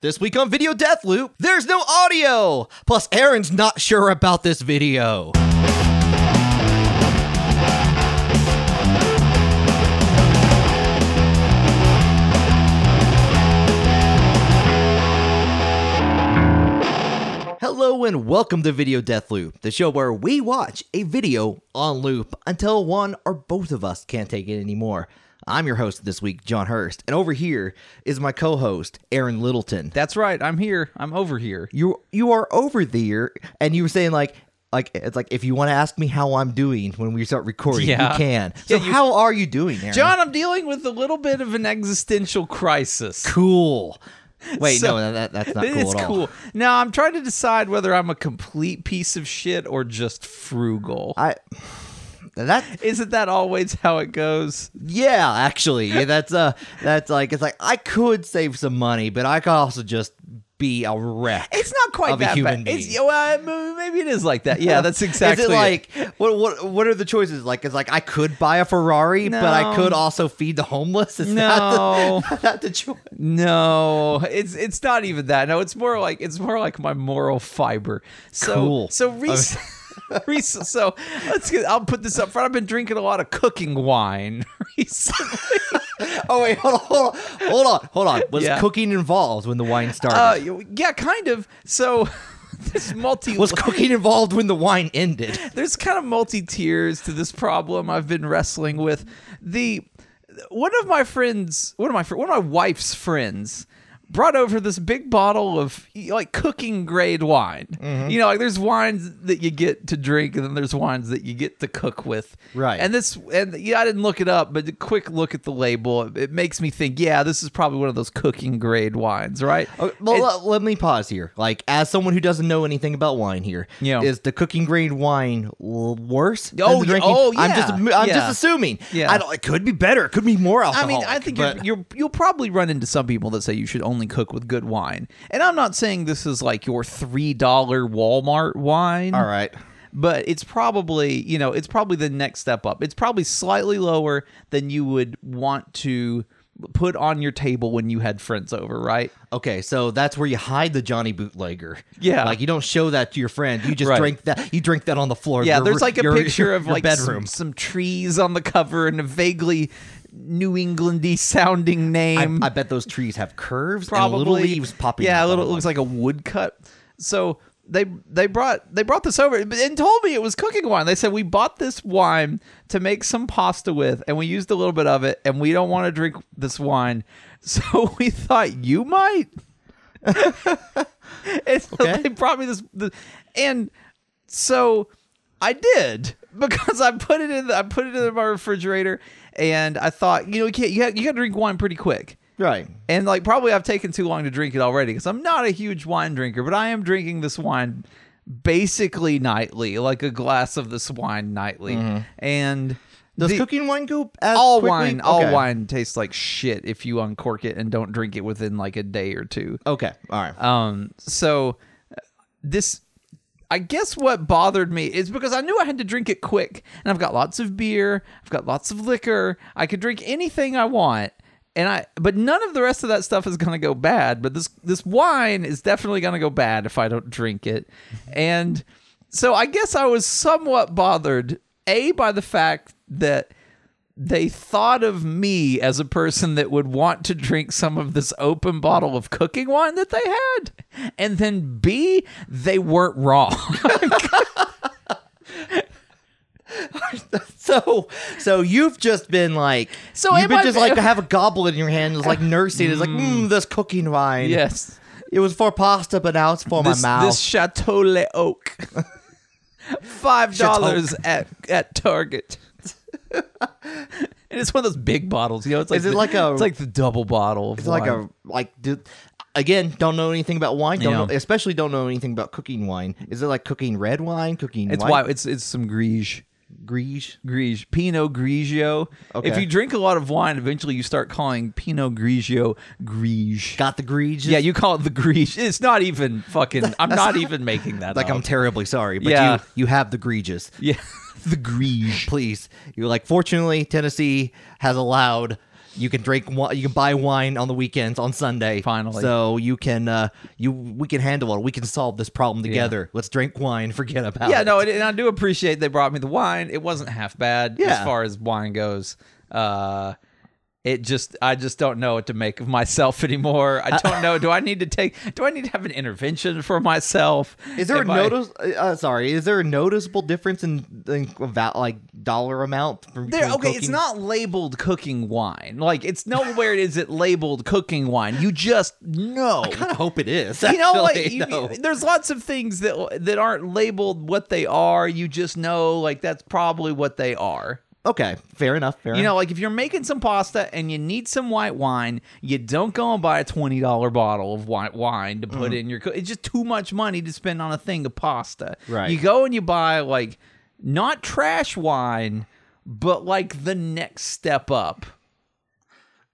This week on Video Death Loop, there's no audio! Plus, Aaron's not sure about this video. Hello and welcome to Video Death Loop, the show where we watch a video on loop until one or both of us can't take it anymore. I'm your host this week, John Hurst, and over here is my co-host, Aaron Littleton. That's right. I'm here. I'm over here. You you are over there, and you were saying like like it's like if you want to ask me how I'm doing when we start recording, Yeah. you can. So Yeah, you- how are you doing, Aaron? John, I'm dealing with a little bit of an existential crisis. cool. Wait, So- no, that, that's not cool it's at all. cool. Now I'm trying to decide whether I'm a complete piece of shit or just frugal. I that Isn't that always how it goes? yeah, actually, yeah, that's uh, that's like it's like I could save some money, but I could also just be a wreck. It's not quite Of a that human bad. It's, well, maybe it is like that. Yeah, that's exactly. Is it like what what what are the choices? Like it's like I could buy a Ferrari, but I could also feed the homeless. Is No. that the, that the choice? No, it's it's not even that. No, it's more like it's more like my moral fiber. So Cool. so rec- rec- so let's get. I'll put this up front. I've been drinking a lot of cooking wine recently. Oh wait, hold on, hold on, hold on, hold on. Was Yeah. cooking involved when the wine started? Uh, yeah, kind of. So this multi was cooking involved when the wine ended? there's kind of multi tiers to this problem I've been wrestling with. The one of my friends, one of my one of my wife's friends brought over this big bottle of like cooking grade wine. Mm-hmm. You know, like there's wines that you get to drink and then there's wines that you get to cook with. Right. And this and yeah, I didn't look it up, but a quick look at the label, it, it makes me think, yeah, this is probably one of those cooking grade wines, right? Oh, well, let, me pause here. Like, as someone who doesn't know anything about wine here, Yeah. is the cooking grade wine worse? than Oh, the yeah. drinking? Oh, I'm just. I'm just assuming. Yeah. I don't, it could be better. It could be more alcohol. I mean, I think but, you're, you're you'll probably run into some people that say you should only cook with good wine. And I'm not saying this is like your three dollar Walmart wine. all right. But it's probably, you know, it's probably the next step up. It's probably slightly lower than you would want to put on your table when you had friends over, right? Okay, so that's where you hide the Johnny bootlegger. Yeah. like you don't show that to your friend. You just Right. drink that. You drink that on the floor. Yeah, your- there's like a your- picture your- of like bedroom. Some, some trees on the cover and a vaguely New Englandy sounding name. I bet those trees have curves probably and little leaves popping. Yeah, a little. It looks like a woodcut. So they they brought they brought this over and told me it was cooking wine. They said we bought this wine to make some pasta with, and we used a little bit of it, and we don't want to drink this wine, so we thought you might. and so Okay. they brought me this, the, and so I did because I put it in. The, I put it in my refrigerator, and I thought, you know, you can't, you got you to drink wine pretty quick. right. And like probably I've taken too long to drink it already because I'm not a huge wine drinker, but I am drinking this wine basically nightly, like a glass of this wine nightly. And Does the- cooking wine go as all quickly? wine, all wine tastes like shit if you uncork it and don't drink it within like a day or two. Okay, all right. Um, so this, I guess what bothered me is because I knew I had to drink it quick, and I've got lots of beer, I've got lots of liquor, I could drink anything I want, and I, but none of the rest of that stuff is gonna go bad. But this this wine is definitely gonna go bad if I don't drink it, and so I guess I was somewhat bothered, a by the fact that they thought of me as a person that would want to drink some of this open bottle of cooking wine that they had. And then B, they weren't wrong. So, so you've just been like, So you've been I- just like to have a goblet in your hand, it's like nursing. It's like, mm, this cooking wine. yes. it was for pasta, but now it's for This, my mouth. this Chateau Le Oak. Five dollars at at Target. and it's one of those big bottles, you know. It's like Is it the- like a- It's like the double bottle. Of it's like a like. Do, again, don't know anything about wine. Don't Yeah. know, especially don't know anything about cooking wine. Is it like cooking red wine? Cooking It's white? why it's it's some Grige. Grige. Grigio, Pinot Grigio. Okay. If you drink a lot of wine, eventually you start calling Pinot Grigio Grige. Got the Grige. Yeah, you call it the Grige. It's not even fucking. I'm not even making that like up. I'm terribly sorry, but Yeah. you you have the Griges. yeah, the Grige. Please, you're like. Fortunately, Tennessee has allowed You can drink. You can buy wine on the weekends on Sunday. Finally. so you can uh, you we can handle it. We can solve this problem together. Let's drink wine. Forget about yeah, it. no, and and I do appreciate they brought me the wine. It wasn't half bad as far as wine goes. Uh, it just, I just don't know what to make of myself anymore. I don't know. Do I need to take? Do I need to have an intervention for myself? Is there Am a I- notice? Uh, sorry, is there a noticeable difference in, in about like dollar amount? From There, okay, it's not labeled cooking wine. Like it's nowhere is it labeled cooking wine. You just know. I kind of hope it is. you know, like you, no. there's lots of things that that aren't labeled what they are. You just know, like that's probably what they are. Okay, fair enough. Fair You enough. know, like if you're making some pasta and you need some white wine, you don't go and buy a twenty dollar bottle of white wine to put mm. in your. Co- it's just too much money to spend on a thing of pasta. Right. You go and you buy like not trash wine, but like the next step up.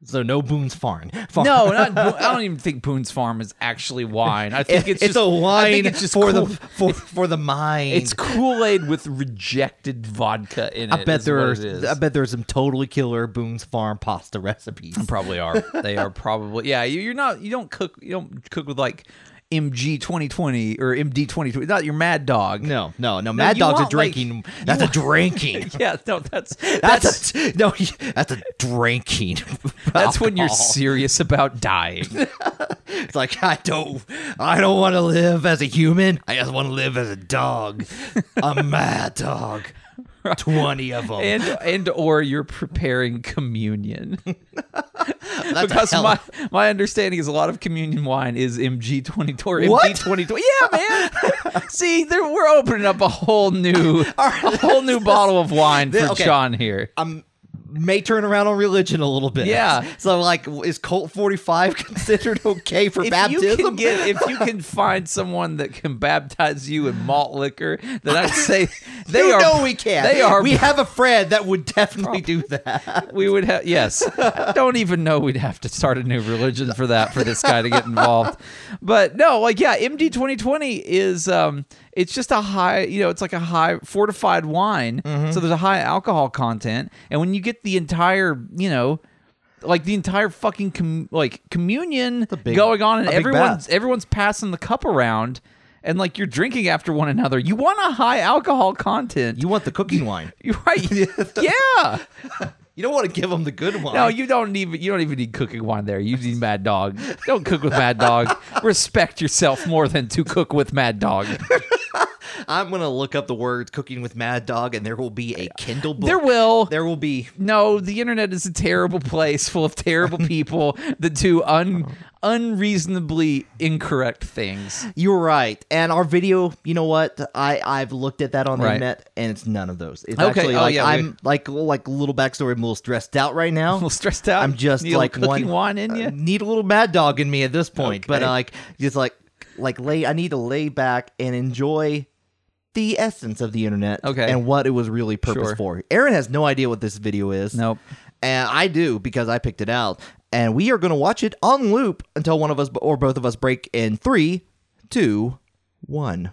So no Boone's Farm. Farm. No, not. I don't even think Boone's Farm is actually wine. I think it's, it's just, a wine I think it's just for cool- the for for the mind. It's Kool Aid with rejected vodka in it. I bet there are. I bet there's some totally killer Boone's Farm pasta recipes. Probably are. They are probably. Yeah, you, you're not. You don't cook. You don't cook with like MG 2020 or MD 2020. Not your Mad Dog. No, no, no. Mad Dog's a want, like- drinking. that's a drinking. Yeah, no, that's That's, that's a no. That's a drinking. that's when you're serious about dying. It's like I don't. I don't want to live as a human. I just want to live as a dog. a mad dog. Twenty of them. and and or you're preparing communion That's because my my understanding is a lot of communion wine is MG 2020 or What? MD 2020 yeah man see there we're opening up a whole new a whole new bottle of wine for Okay. John here I'm may turn around on religion a little bit. Yeah. So like, is Colt 45 considered okay for if baptism? you can get if you can find someone that can baptize you in malt liquor then I'd say they you are know we can. they are We have a friend that would definitely do that. we would have yes I don't even know we'd have to start a new religion for that for this guy to get involved but no like yeah md 2020 is um it's just a high you know it's like a high fortified wine Mm-hmm. so there's a high alcohol content and when you get the entire you know like the entire fucking com- like communion big- going on and everyone's everyone's passing the cup around and like you're drinking after one another you want a high alcohol content You want the cooking wine. you're right yeah You don't want to give them the good wine. no, you don't even you don't even need cooking wine there. You need Mad Dog. Don't cook with Mad Dog. Respect yourself more than to cook with Mad Dog. I'm gonna look up the words "cooking with Mad Dog" and there will be a Kindle book. There will. There will be. No, the internet is a terrible place full of terrible people that do un unreasonably incorrect things. You're right. And our video, you know what? I I've looked at that on the Right. internet, and it's none of those. It's Okay. actually Oh, like yeah, I'm like like a little backstory. I'm a little stressed out right now. A little stressed out. I'm just Need a like little cooking one wine in you. uh, need a little mad dog in me at this point, but Okay. uh, like just like like lay. I need to lay back and enjoy the essence of the internet. Okay. and what it was really purpose Sure. for. Aaron has no idea what this video is. Nope. And I do because I picked it out. And we are going to watch it on loop until one of us or both of us break in three, two, one.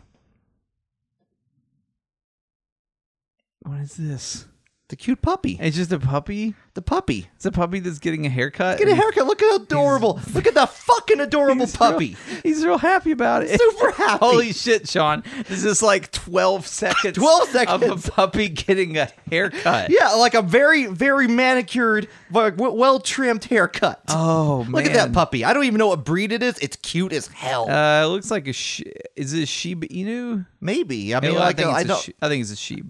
What is this? The cute puppy. It's just a puppy. The puppy. It's a puppy that's getting a haircut. Get a haircut. Look how adorable. Look at the fucking adorable He's real- puppy. he's real happy about it. Super happy. Holy shit, Sean. This is like 12 seconds 12 seconds. of a puppy getting a haircut. Yeah, like a very, very manicured, well trimmed haircut. Oh, man. Look at that puppy. I don't even know what breed it is. It's cute as hell. Uh, it looks like a sh- is it a Shiba Inu? Maybe. I mean, I, like, think I it's a don't. she- I think it's a sheep.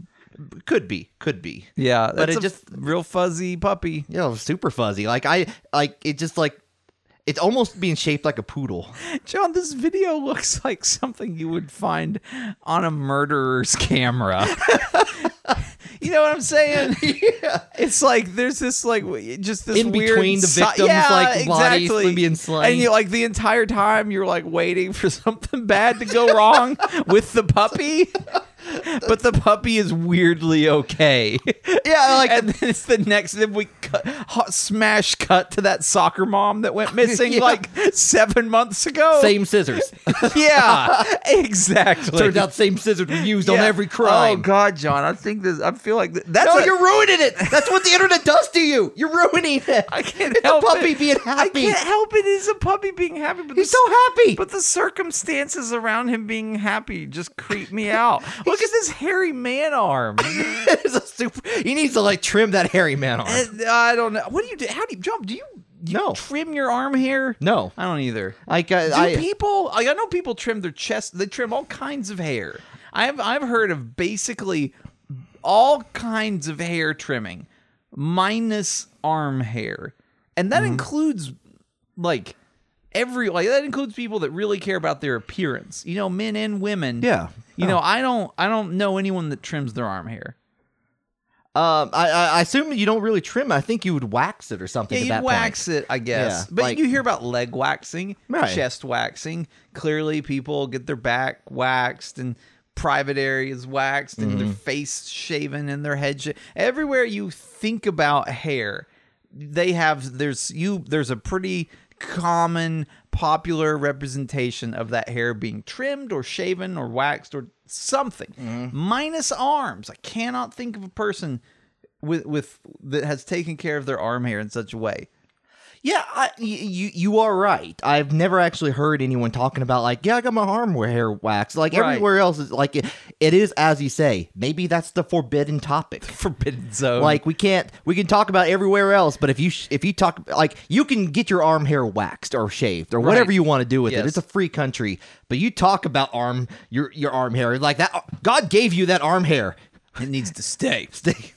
Could be. Could be. Yeah, But that's it a just- real fuzzy puppy. You know, super fuzzy. Like I, like it just like, it's almost being shaped like a poodle. John, this video looks like something you would find on a murderer's camera. you know what I'm saying? yeah. It's like there's this like just this In weird between the si- victims, yeah, like, bodies exactly. being slain. and you like the entire time you're like waiting for something bad to go wrong with the puppy. but the puppy is weirdly okay. Yeah, like and then it's the next. Then we cut, hot smash cut to that soccer mom that went missing Yeah. like seven months ago. same scissors. yeah, exactly. Turns out same scissors were used on every crime. Oh God, John, I think this. I feel like th- that's no, a- you're ruining it. That's what the internet does to you. You're ruining it. I can't it's help a puppy it. being happy. I can't help it. He's a puppy being happy, but He's the- so happy. But the circumstances around him being happy just creep me out. Look at this hairy man arm. it's a super. He needs to like trim that hairy man arm. And I don't know. What do you do? How do you jump? Do you, you No. trim your arm hair? no, I don't either. like uh, Do I. people? Like I know people trim their chest. They trim all kinds of hair. I've I've heard of basically all kinds of hair trimming, minus arm hair, and that Mm-hmm. includes like every like that includes people that really care about their appearance. You know, men and women. Yeah. You know, I don't I don't know anyone that trims their arm hair. Um, I, I assume you don't really trim. I think you would wax it or something. Yeah, you wax it, I guess. Yeah, but like- you hear about leg waxing, Right. chest waxing. Clearly, people get their back waxed and private areas waxed and Mm-hmm. their face shaven and their head. Sh- Everywhere you think about hair, they have there's you there's a pretty common popular representation of that hair being trimmed or shaven or waxed or something. Mm-hmm. minus arms. I cannot think of a person with with that has taken care of their arm hair in such a way Yeah, I, you you are right. I've never actually heard anyone talking about like, yeah, I got my arm hair waxed. Like Right. everywhere else is like it, it is as you say. Maybe that's the forbidden topic. forbidden zone Like we can't we can talk about everywhere else, but if you sh- if you talk like you can get your arm hair waxed or shaved or whatever you want to do with Yes. it. It's a free country. But you talk about arm your your arm hair like that. God gave you that arm hair. it needs to stay Stay.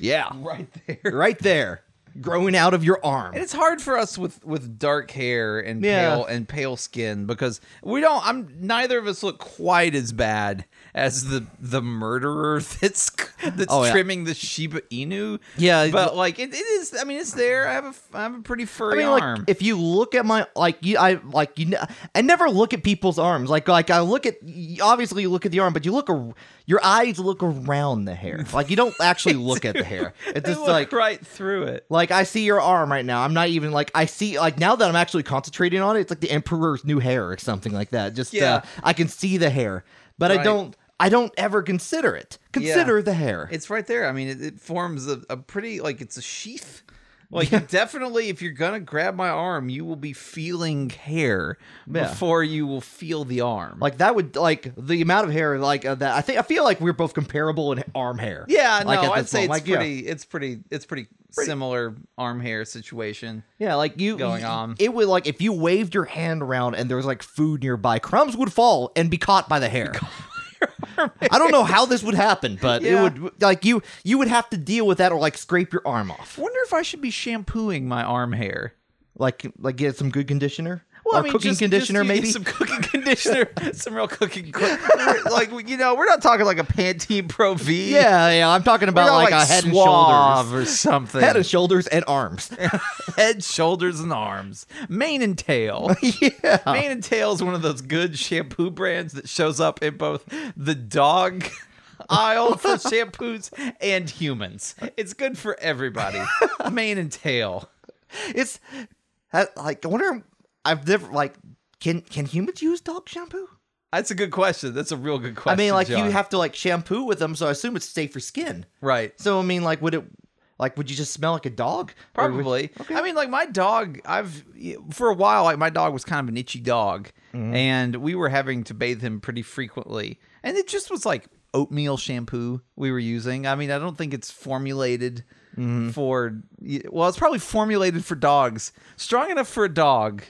Yeah, right there right there, growing out of your arm. and it's hard for us with with dark hair and Yeah. pale and pale skin because we don't i'm neither of us look quite as bad as the the murderer that's that's Oh, yeah. trimming the shiba inu Yeah, but like it, it is i mean it's there i have a I have a pretty I furry mean, like arm if you look at my like you, I like you. I never look at people's arms. Like like I look at obviously you look at the arm, but you look your eyes look around the hair. Like you don't actually look at the hair. It's just look like right through it like I see your arm right now. I'm not even like I see like now that I'm actually concentrating on it. It's like the emperor's new hair or something like that. Just Yeah. uh, I can see the hair, but I don't. I don't ever consider it. Consider the hair. It's right there. I mean, it, it forms a, a pretty like it's a sheath. Like you definitely, if you're gonna grab my arm, you will be feeling hair Yeah. before you will feel the arm. Like that would like the amount of hair like uh, that. I think I feel like we're both comparable in arm hair. yeah, like, no, I'd say it's. Like, yeah. pretty, it's pretty, it's pretty, similar arm hair situation. Yeah, like you going on. It would like if you waved your hand around and there was like food nearby, crumbs would fall and be caught by the hair. I don't know how this would happen, but Yeah. it would like you you would have to deal with that or like scrape your arm off. Wonder if I should be shampooing my arm hair. Like like get some good conditioner Well, or I mean, cooking just- conditioner just maybe. some cooking conditioner, some real cooking. like you know, we're not talking like a Pantene Pro V. yeah, yeah, I'm talking about not like, a head and shoulders. or something. Head and shoulders and arms. head, shoulders, and arms. Mane and tail. yeah. Mane and tail is one of those good shampoo brands that shows up in both the dog aisle for shampoos and humans. It's good for everybody. Mane and tail. It's like I wonder I've never like can can humans use dog shampoo? That's a good question. That's a real good question. I mean like you have to like shampoo with them, so I assume it's safe for skin. right. So I mean, like, would it, like, would you just smell like a dog? Would- Probably. Okay. I mean, like my dog. I've for a while, like my dog was kind of an itchy dog, Mm-hmm. and we were having to bathe him pretty frequently, and it just was like oatmeal shampoo we were using. I mean, I don't think it's formulated Mm-hmm. for. Well, it's probably formulated for dogs, strong enough for a dog.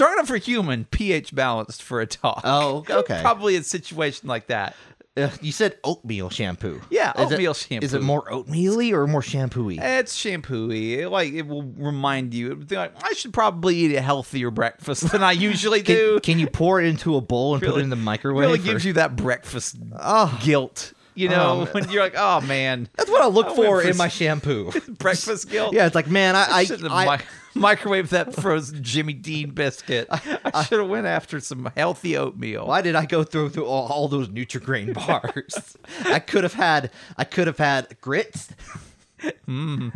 Enough for human, pH balanced for a dog. Oh, okay. Probably a situation like that. Uh, you said oatmeal shampoo. Yeah, Is it- oatmeal Is it more oatmeally or more shampooy? It's shampooy. It, like it will remind you. Like, I should probably eat a healthier breakfast than I usually do. Can, can you pour it into a bowl and put it in the microwave? really or- gives you that breakfast Oh. guilt. You know, Um, when you're like, oh man, That's what I look I for for in my shampoo. breakfast guilt. yeah, it's like, man, I, I, should have I, mi- microwaved that frozen Jimmy Dean biscuit. I, should have went after some healthy oatmeal. why did I go through through all, all those Nutrigrain bars? I could have had, I could have had grits. And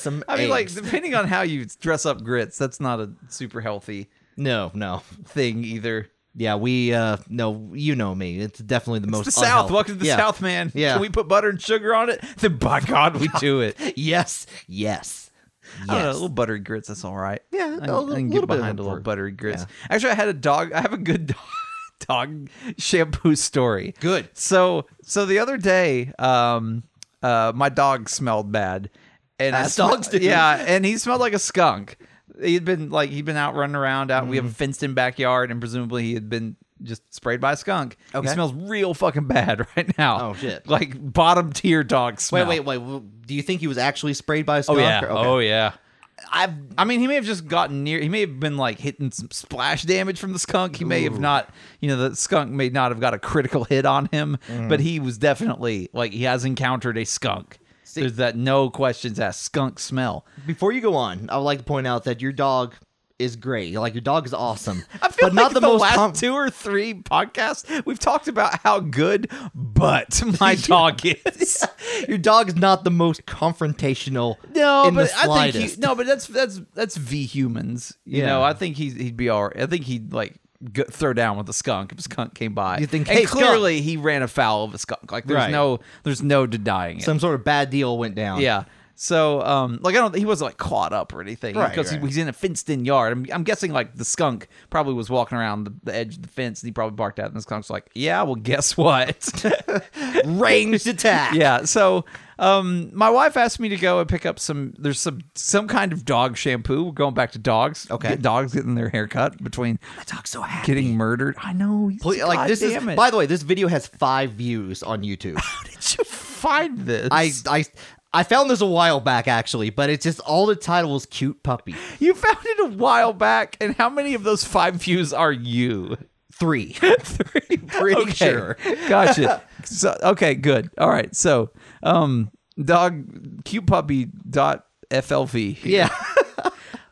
some Mm. I mean, like depending on how you dress up grits, that's not a super healthy no, no. thing either. Yeah, we uh no, you know me. It's definitely the most the South. unhealthy- Welcome to the Yeah. South, man. Yeah. Can we put butter and sugar on it? Then by God, we do it. Yes, yes. I don't know, a little buttery grits. That's all right. Yeah, I, a little- I can get bit behind a little buttery grits. Actually, I had a dog. I have a good dog, dog shampoo story. Good. So, so the other day, um, uh, my dog smelled bad, and I As sm- dogs do. Yeah, and he smelled like a skunk. He'd been like he'd been out running around out. We Mm-hmm. have a fenced in backyard, and presumably he had been just sprayed by a skunk. Okay. He smells real fucking bad right now. Oh, shit. Like bottom tier dog Wait, smell. wait, wait. w- Do you think he was actually sprayed by a Oh yeah. or- okay. Oh yeah. I've I mean, he may have just gotten near. He may have been like hitting some splash damage from the skunk. He may have not, you know, the skunk may not have got a critical hit on him, Mm-hmm. but he was definitely like he has encountered a skunk. There's that no questions asked skunk smell. before you go on, I would like to point out that your dog is great. Like your dog is awesome, I feel but like not the, most. last com- two or three podcasts we've talked about how good, but my dog is. your dog is not the most confrontational. No, but the I think he, no, but that's that's that's v humans. You Yeah. know, I think he's he'd be all right. I think he'd like go, throw down with a skunk if a skunk came by. You think, and "Hey, skunk." clearly he ran afoul of a skunk. Like there's Right. no there's no denying it. Some sort of bad deal went down. yeah. So, um, like I don't, he wasn't like caught up or anything Right, because right. he, he's in a fenced-in yard. I'm, I'm guessing like the skunk probably was walking around the, the edge of the fence and he probably barked at, it, and the skunk's like, "Yeah, well, guess what? ranged attack. yeah. So, um, my wife asked me to go and pick up some. There's some some kind of dog shampoo. We're going back to dogs. Okay. Get dogs getting their hair cut between My dog's so happy. getting murdered. I know. he's- Pl- like this is. it. By the way, this video has five views on YouTube. How did you find this? I I I found this a while back actually, but it's just all the title was "cute puppy." you found it a while back, and how many of those five views are you? Three. Three. Pretty Okay. sure. Gotcha. So okay, good. All right. So, um, dog cute puppy dot flv. yeah.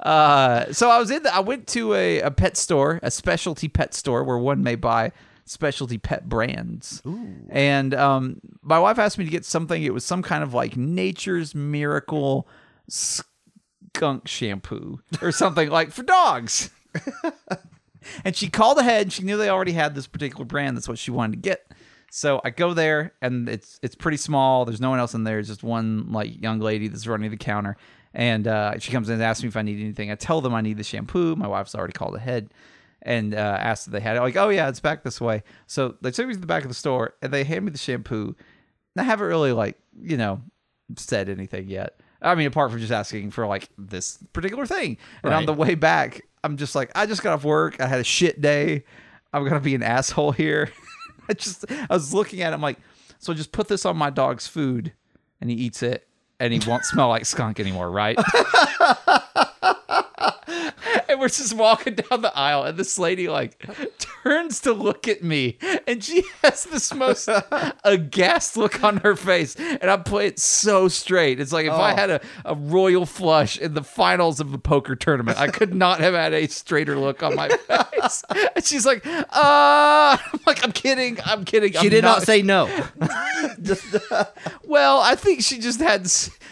Uh, so I was in. The, I went to a, a pet store, a specialty pet store where one may buy specialty pet brands. And um, my wife asked me to get something. It was some kind of like Nature's Miracle skunk shampoo or something like for dogs. and she called ahead. She knew they already had this particular brand. That's what she wanted to get. So I go there, and it's it's pretty small. There's no one else in there. It's just one like young lady that's running the counter, and uh, she comes in and asks me if I need anything. I tell them I need the shampoo. My wife's already called ahead and uh, asked if they had it. Like, oh yeah, it's back this way. So they took me to the back of the store, and they hand me the shampoo. And I haven't really like you know said anything yet. I mean, apart from just asking for like this particular thing. And on the way back, I'm just like, I just got off work. I had a shit day. I'm gonna be an asshole here. I just, I was looking at him like, so just put this on my dog's food, and he eats it, and he won't smell like skunk anymore, right? and we're just walking down the aisle, and this lady like turns to look at me, and she has this most aghast look on her face, and I play it so straight. It's like if I Oh. had a, a royal flush in the finals of a poker tournament, I could not have had a straighter look on my face. And she's like, "Uh," I'm like, "I'm kidding, I'm kidding." She I'm did not say no. well, I think she just had.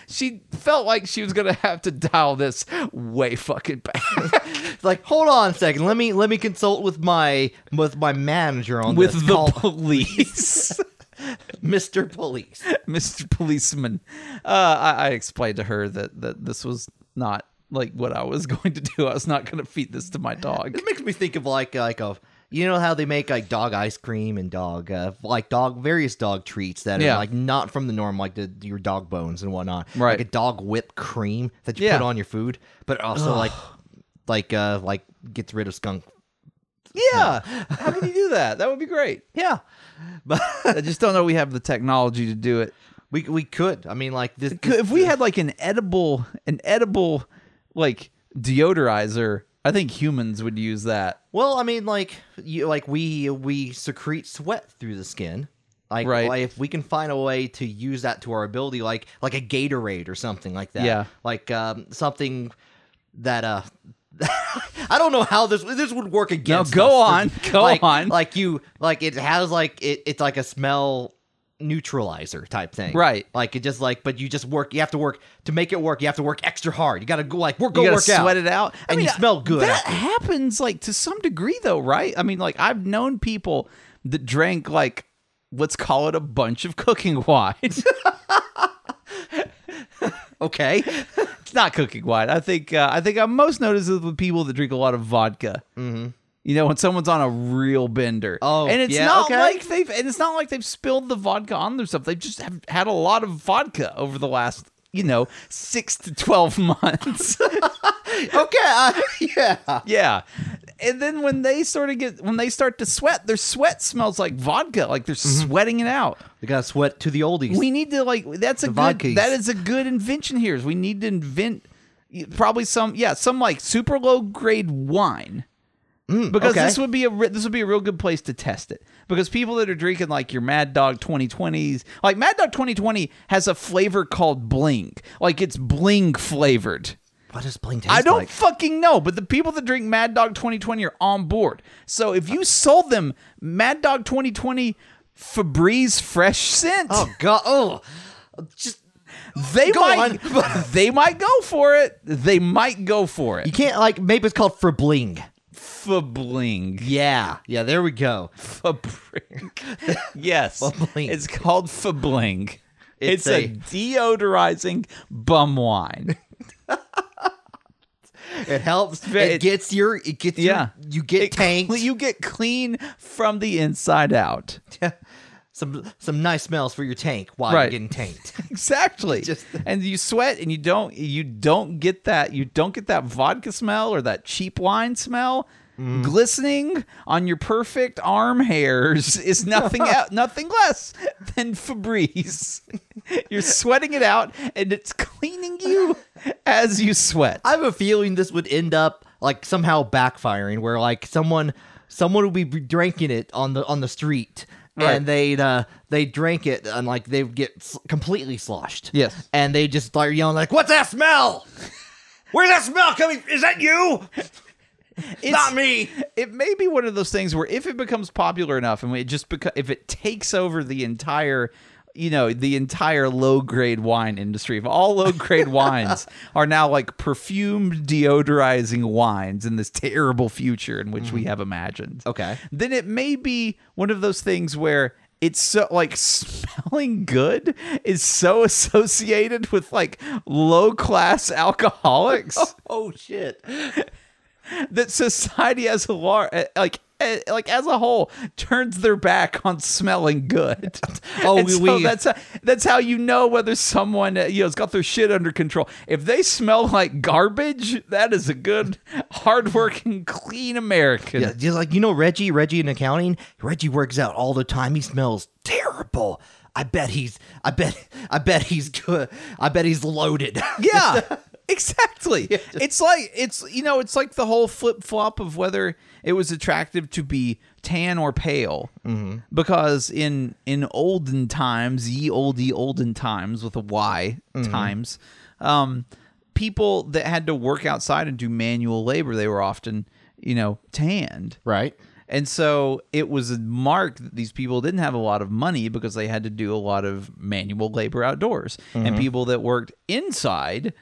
She felt like she was gonna have to dial this way fucking back. like, hold on a second. Let me let me consult with my with my manager on this. with this. the Call police, Mr. Police. Mr. Policeman. Uh, I, I explained to her that that this was not like what I was going to do. I was not going to feed this to my dog. It makes me think of like like a you know how they make like dog ice cream and dog uh, like dog various dog treats that Yeah. are like not from the norm like the your dog bones and whatnot Right. like a dog whipped cream that you Yeah. put on your food but also like like uh like gets rid of skunk Yeah, how can you do that? That would be great. yeah but I just don't know we have the technology to do it. we we could I mean like this, If we had like an edible, an edible like deodorizer, I think humans would use that. well I mean like you like we we secrete sweat through the skin Like, Right. like if we can find a way to use that to our ability, like like a Gatorade or something like that. Yeah. Like um, something that uh. I don't know how this this would work against. No, go us. on. Go like, on. Like you, like it has like it, it's like a smell neutralizer type thing. Right. Like it just like, but you just work. You have to work to make it work. You have to work extra hard. You got to go like work, go work sweat out. it out, And you smell good That after. happens like to some degree, though, right? I mean, like I've known people that drank like let's call it a bunch of cooking wine. Okay. it's not cooking wine. I think uh, I think I'm most noticed with people that drink a lot of vodka. Mm-hmm. You know, when someone's on a real bender. Oh, and it's yeah, not okay. like they've and it's not like they've spilled the vodka on themselves. They just have had a lot of vodka over the last you know six to twelve months. okay. Uh, yeah. Yeah. And then when they sort of get when they start to sweat, their sweat smells like vodka, like they're Mm-hmm. sweating it out. They got to sweat to the oldies. We need to like that's a good vodkas. that is a good invention here. Is we need to invent probably some yeah, some like super low grade wine. Because Mm, okay. this would be a re- this would be a real good place to test it. Because people that are drinking like your Mad Dog 2020s, like Mad Dog 2020 has a flavor called bling. Like it's bling flavored. what does plain taste I don't like? fucking know, but the people that drink Mad Dog 2020 are on board. So if you sold them Mad Dog 2020 Febreze fresh scent, Oh god. Oh. Just they go might on. they might go for it. They might go for it. you can't like maybe it's called Fabling. Fabling. Yeah. Yeah. There we go. Fabling. yes. Fabling. It's called Fabling. It's It's, a, a- deodorizing bum wine. It helps. It- It gets your. It gets. your- Yeah. you get It tanked. cle- You get clean from the inside out. Yeah. Some some nice smells for your tank while Right. you're getting tanked. Exactly. Just- and you sweat and you don't you don't get that you don't get that vodka smell or that cheap wine smell. Mm-hmm. Glistening on your perfect arm hairs is nothing out, nothing less than Febreze. You're sweating it out and it's cleaning you as you sweat. I have a feeling this would end up like somehow backfiring, where like someone someone would be drinking it on the on the street. Right. And they'd uh they drank it and like they would get s- completely sloshed. Yes. and they just start yelling like, "What's that smell? Where's that smell coming? Is that you? It's Not me." It may be one of those things where if it becomes popular enough and it just beca- if it takes over the entire you know the entire low grade wine industry if all low grade wines are now like perfumed deodorizing wines in this terrible future in which we mm. have imagined Okay. then it may be one of those things where it's so like smelling good is so associated with like low class alcoholics Oh shit! That society as a lar- uh, like uh, like as a whole turns their back on smelling good. Oh, And we- so that's how, that's how you know whether someone uh, you know has got their shit under control. If they smell like garbage, that is a good, hardworking, clean American. Yeah, just like you know Reggie, Reggie in accounting, Reggie works out all the time. He smells terrible. I bet he's I bet I bet he's good. I bet he's loaded. Yeah, exactly. it's like it's you know it's like the whole flip flop of whether it was attractive to be tan or pale. Mm-hmm. Because in in olden times, ye olde olden times with a Y times, um, people that had to work outside and do manual labor, they were often you know tanned. right. And so it was a mark that these people didn't have a lot of money because they had to do a lot of manual labor outdoors. And people that worked inside,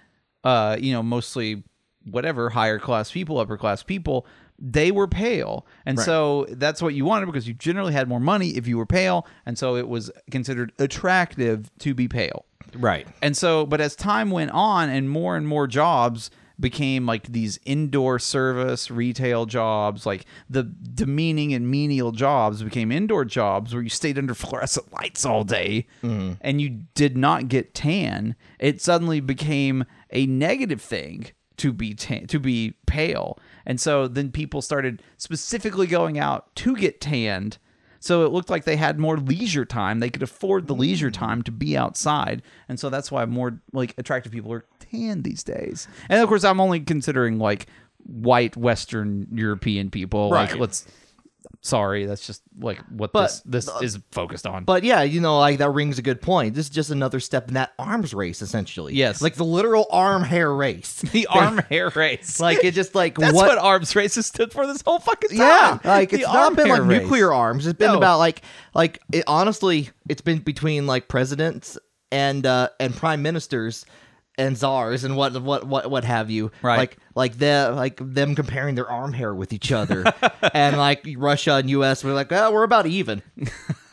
uh, you know, mostly whatever, higher class people, upper class people, they were pale. And so that's what you wanted because you generally had more money if you were pale. And so it was considered attractive to be pale. Right. And so, but as time went on and more and more jobs became like these indoor service retail jobs, like the demeaning and menial jobs became indoor jobs where you stayed under fluorescent lights all day mm-hmm. and you did not get tan, it suddenly became a negative thing to be tan, to be pale. And so then people started specifically going out to get tanned so it looked like they had more leisure time. They could afford the leisure mm. time to be outside. And so that's why more like attractive people are tan these days. And of course I'm only considering like white Western European people. Like Right. let's sorry, that's just like what But- this this is focused on. But yeah, you know, like that rings a good point. This is just another step in that arms race, essentially. Yes. like the literal arm hair race. the arm hair race. like it just like that's what, what, arms races stood for this whole fucking time. Yeah, like The it's not been like race. nuclear arms. It's been No. about like like it, honestly, it's been between like presidents and uh and prime ministers and czars and what what what what have you. Right. Like like the like them comparing their arm hair with each other, and like Russia and U.S. were like, oh, we're about even.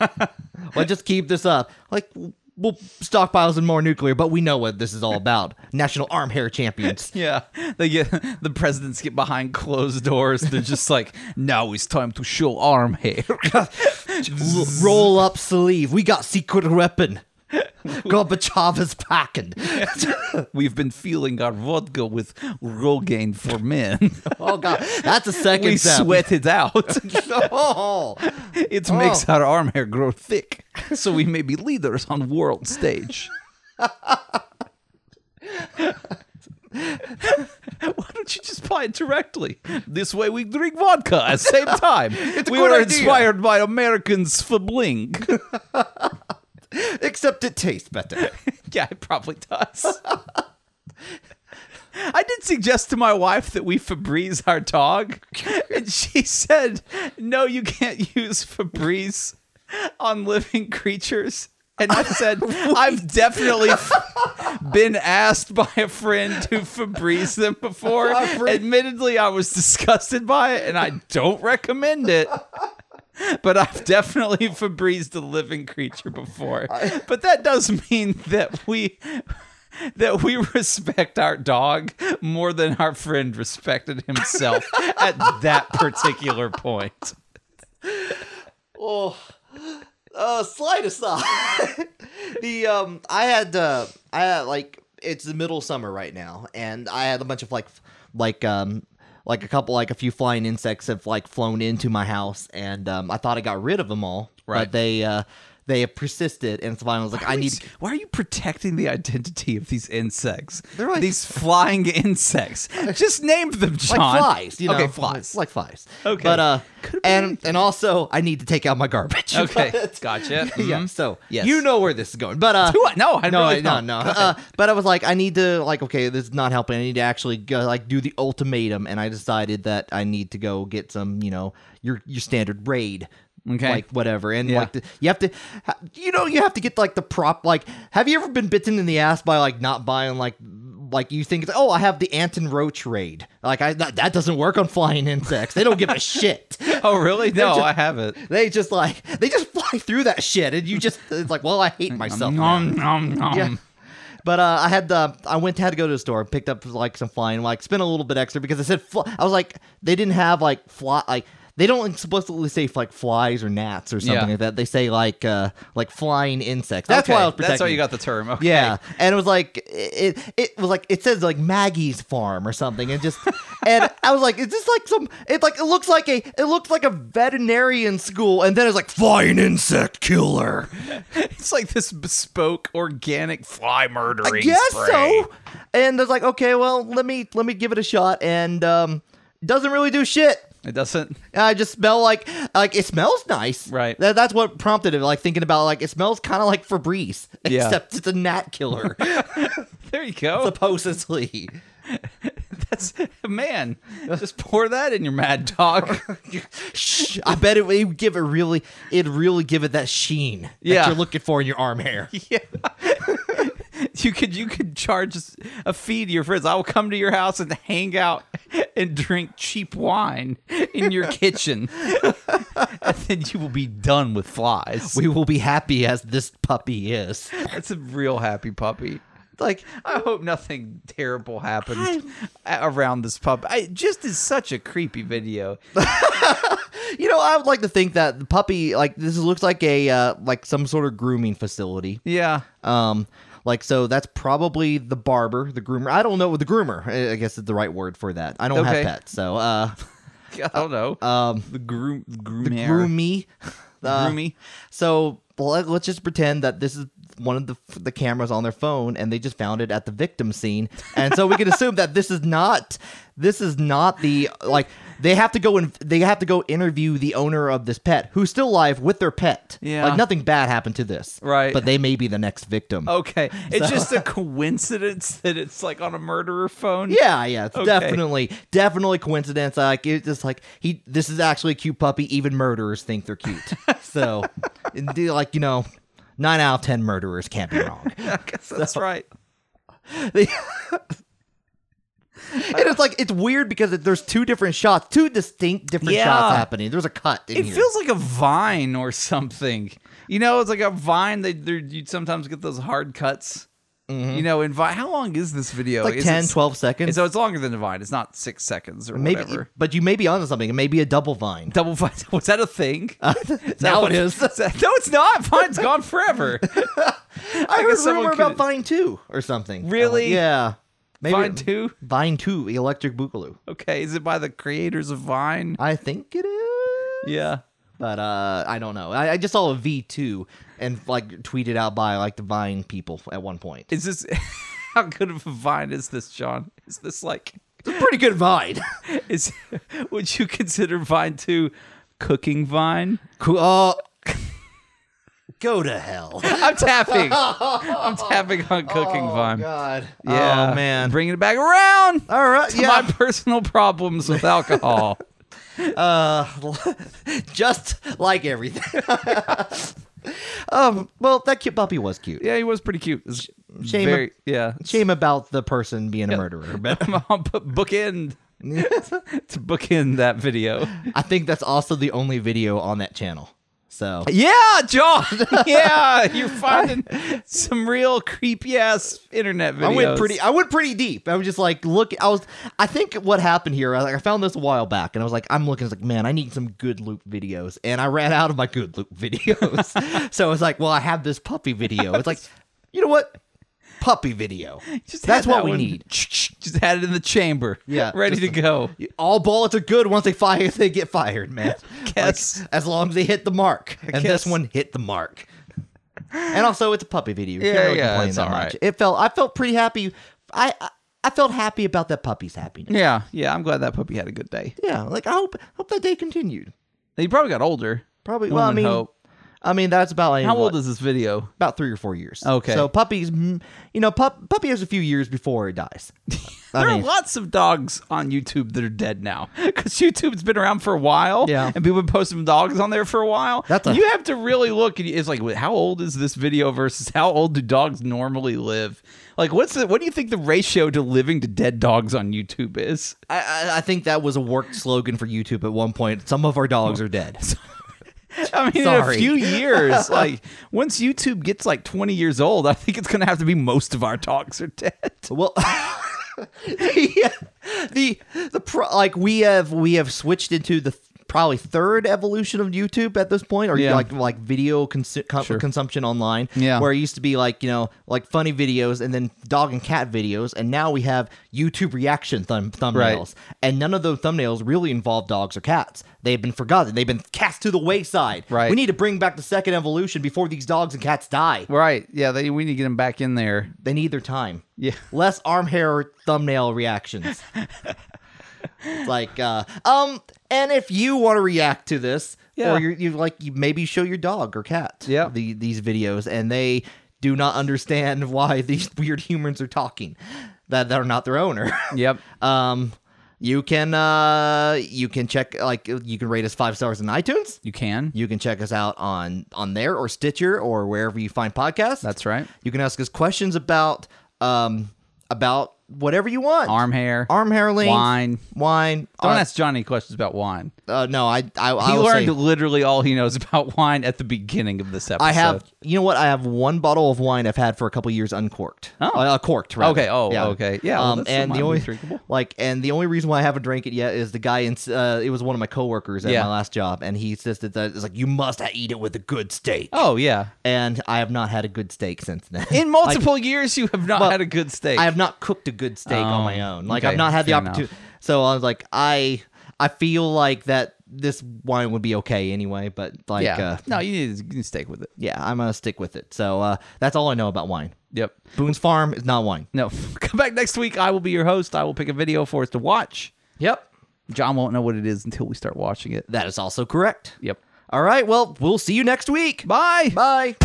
well, just keep this up. Like we'll stockpile some more nuclear, but we know what this is all about. National arm hair champions. Yeah, they get the presidents get behind closed doors. They're just like, now it's time to show arm hair. Roll up sleeve. We got secret weapon. Gorbachev is packing. We've been filling our vodka with Rogaine for men. oh god, that's a second we step. sweat it out. Oh. It makes oh. our arm hair grow thick, so we may be leaders on world stage. Why don't you just buy it directly? This way we drink vodka at the same time. we were idea. inspired by Americans for bling. Except it tastes better. yeah, it probably does. I did suggest to my wife that we Febreze our dog, and she said, "No, you can't use Febreze on living creatures." And I said, "I've definitely been asked by a friend to Febreze them before. Admittedly, I was disgusted by it, and I don't recommend it." But I've definitely Febrezed a living creature before. But that does mean that we that we respect our dog more than our friend respected himself at that particular point. oh. Uh, slide aside. the um, I had uh, I had like it's the middle summer right now, and I had a bunch of like, like um, like a couple like a few flying insects have like flown into my house, and um, I thought I got rid of them all, Right. But they uh, they have persisted, and I was like, I need. Why are you protecting the identity of these insects? They're like- these flying insects. Just name them, John. like flies, you know. Okay, flies. like flies. Okay. but uh, and and also I need to take out my garbage. Okay, But- gotcha. yeah. Mhm. So Yes. you know where this is going, but uh, Do I? No, I no, really no, don't. no. Uh, but I was like, I need to like, okay, this is not helping. I need to actually go, like do the ultimatum, and I decided that I need to go get some, you know, your your standard raid. Okay. Like whatever, and Yeah. like the, you have to, you know, you have to get like the prop. Like, have you ever been bitten in the ass by like not buying like, like you think, oh, I have the Ant and Roach raid. Like, I that, that doesn't work on flying insects. They don't give a shit. Oh, really? No, just- I haven't. They just like they just fly through that shit, and you just it's like, well, I hate myself. Nom, nom, nom. Yeah. But uh, I had the I went had to go to the store, picked up like some flying, like spent a little bit extra because I said fl- I was like they didn't have like fly like they don't explicitly say like flies or gnats or something Yeah. like that. They say like uh like flying insects. That's why I was protecting. That's why you got the term. Okay. Yeah, and it was like it, it was like it says like Maggie's farm or something, and just and I was like, is this like some? It like it looks like a it looks like a veterinarian school, and then it's like flying insect killer. It's like this bespoke organic fly murdering. I guess spray. so. And I was like, okay, well, let me let me give it a shot, and um, doesn't really do shit. It doesn't. I just smell like like it smells nice. Right. That, that's what prompted it. Like thinking about like it smells kind of like Febreze, Yeah. except it's a gnat killer There you go. supposedly. That's man. Just pour that in your mad dog. Shh, I bet it would give it really, it'd really give it that sheen that you're looking for in your arm hair. yeah. You could you could charge a fee to your friends. I will come to your house and hang out and drink cheap wine in your kitchen, and then you will be done with flies. We will be happy as this puppy is. That's a real happy puppy. Like, I hope nothing terrible happens a- around this pup. I, it just is such a creepy video. you know, I would like to think that the puppy, like, this looks like a, uh, like some sort of grooming facility. Yeah. Um, like, so that's probably the barber, the groomer. I don't know the groomer. I I guess is the right word for that. I don't Okay. have pets, so uh, I don't know. um, the groom, the groomer. groomy, uh, Groomy. So let's just pretend that this is one of the the cameras on their phone, and they just found it at the victim scene, and so we can assume that this is not this is not the like they have to go and they have to go interview the owner of this pet who's still alive with their pet. Yeah. like nothing bad happened to this, Right. But they may be the next victim. Okay, it's just a coincidence that it's like on a murderer phone. Yeah, yeah, it's Okay. definitely, definitely coincidence. Like it's just like he, this is actually a cute puppy. Even murderers think they're cute. so, like you know, nine out of ten murderers can't be wrong. I guess that's right. They- and it's like it's weird because it, there's two different shots, two distinct different Yeah. shots happening. There's a cut. In It here. feels like a vine or something. You know, it's like a vine. They you sometimes get those hard cuts. You know, in vine. How long is this video? It's like Is 10, it- 12 seconds. So it's longer than vine. It's not six seconds or maybe, whatever. but you may be onto something. It may be a double vine. Double vine. Was that a thing? That now it is. that- no, it's not. Vine's gone forever. I heard guess someone rumor about Vine two or something. Really? Uh, yeah. Maybe Vine two. Vine two, Electric Boogaloo. Okay, is it by the creators of Vine? I think it is. Yeah. But uh, I don't know. I, I just saw a V two and like tweeted out by like the Vine people at one point. Is this how good of a vine is this, John? Is this like It's a pretty good Vine. is would you consider Vine two cooking Vine? cool. Uh, go to hell. I'm tapping. I'm tapping on cooking Vine. God. Yeah, Oh man. bringing it back around. All right. to Yeah. my personal problems with alcohol. Uh, just like everything. um. Well, that cute puppy was cute. yeah, he was pretty cute. It's Shame- very- yeah. Shame about the person being a murderer, but I'll put bookend to bookend that video. I think that's also the only video on that channel. So Yeah, John. Yeah, you're finding some real creepy ass internet videos. I went pretty. I went pretty deep. I was just like, look. I was. I think what happened here. I, like, I found this a while back, and I was like, I'm looking. I was like, man, I need some good loop videos, and I ran out of my good loop videos. so I was like, well, I have this puppy video. It's like, you know what? Puppy video. Just That's what that we one- need. Just had it in the chamber. Yeah, ready to go. All bullets are good once they fire. They get fired, man. Guess. Like, as long as they hit the mark, and this one hit the mark. And also, it's a puppy video. You Yeah, can't really yeah, complain it's all much. right. It felt. I felt pretty happy. I. I I felt happy about that puppy's happiness. Yeah, yeah. I'm glad that puppy had a good day. Yeah, like I hope hope that day continued. He probably got older. Probably. One well, I mean, hope. I mean that's about like How what, old is this video? about three or four years. Okay. So puppies, you know, pup puppy has a few years before it dies. There mean, are lots of dogs on YouTube that are dead now because YouTube's been around for a while. Yeah. and people have posting dogs on there for a while. That's a- you have to really look. And it's like, how old is this video versus how old do dogs normally live? Like, what's the what do you think the ratio to living to dead dogs on YouTube is? I, I I think that was a worked slogan for YouTube at one point. Some of our dogs are dead. I mean, Sorry. in a few years, like once YouTube gets like twenty years old, I think it's gonna have to be most of our talks are dead. Well, the the the pro, like we have we have switched into the th- probably third evolution of YouTube at this point, or Yeah. like like video consu- con- Sure. consumption online. Yeah. where it used to be like you know like funny videos and then dog and cat videos, and now we have YouTube reaction thumb- thumbnails, and none of those thumbnails really involve dogs or cats. They've been forgotten. They've been cast to the wayside. Right. We need to bring back the second evolution before these dogs and cats die. Right? Yeah, they, we need to get them back in there. They need their time. Yeah. Less arm hair thumbnail reactions. It's like, uh, um, and if you want to react to this, Yeah. or you you like, you maybe show your dog or cat, Yeah. the, these videos, and they do not understand why these weird humans are talking, that are not their owner. Yep. um, you can uh, you can check like you can rate us five stars on iTunes. You can. You can check us out on on there or Stitcher or wherever you find podcasts. That's right. You can ask us questions about um about whatever you want. Arm hair. arm hair length, Wine. wine. Don't uh, ask Johnny questions about wine. uh, no, I I, I He will learned say, literally all he knows about wine at the beginning of this episode. I have you know what I have one bottle of wine I've had for a couple years uncorked. Oh. uh, corked. Rather. Okay, oh, yeah. okay. Yeah, well, um, and the only drinkable. like and the only reason why I haven't drank it yet is the guy in uh, it was one of my coworkers at Yeah. my last job and he insisted that it's like you must eat it with a good steak. Oh yeah. And I have not had a good steak since then. In multiple years, you have not Well, had a good steak. I have not cooked a good steak on my Oh, own. Like okay, I've not had the opportunity. So I was like, I I feel like that this wine would be okay anyway. But like, yeah. uh, no, you need, to, you need to stick with it. yeah, I'm gonna stick with it. So uh, that's all I know about wine. Yep. Boone's Farm is not wine. No, come back next week. I will be your host. I will pick a video for us to watch. Yep, John won't know what it is until we start watching it. that is also correct. Yep. All right, well, we'll see you next week. Bye. Bye.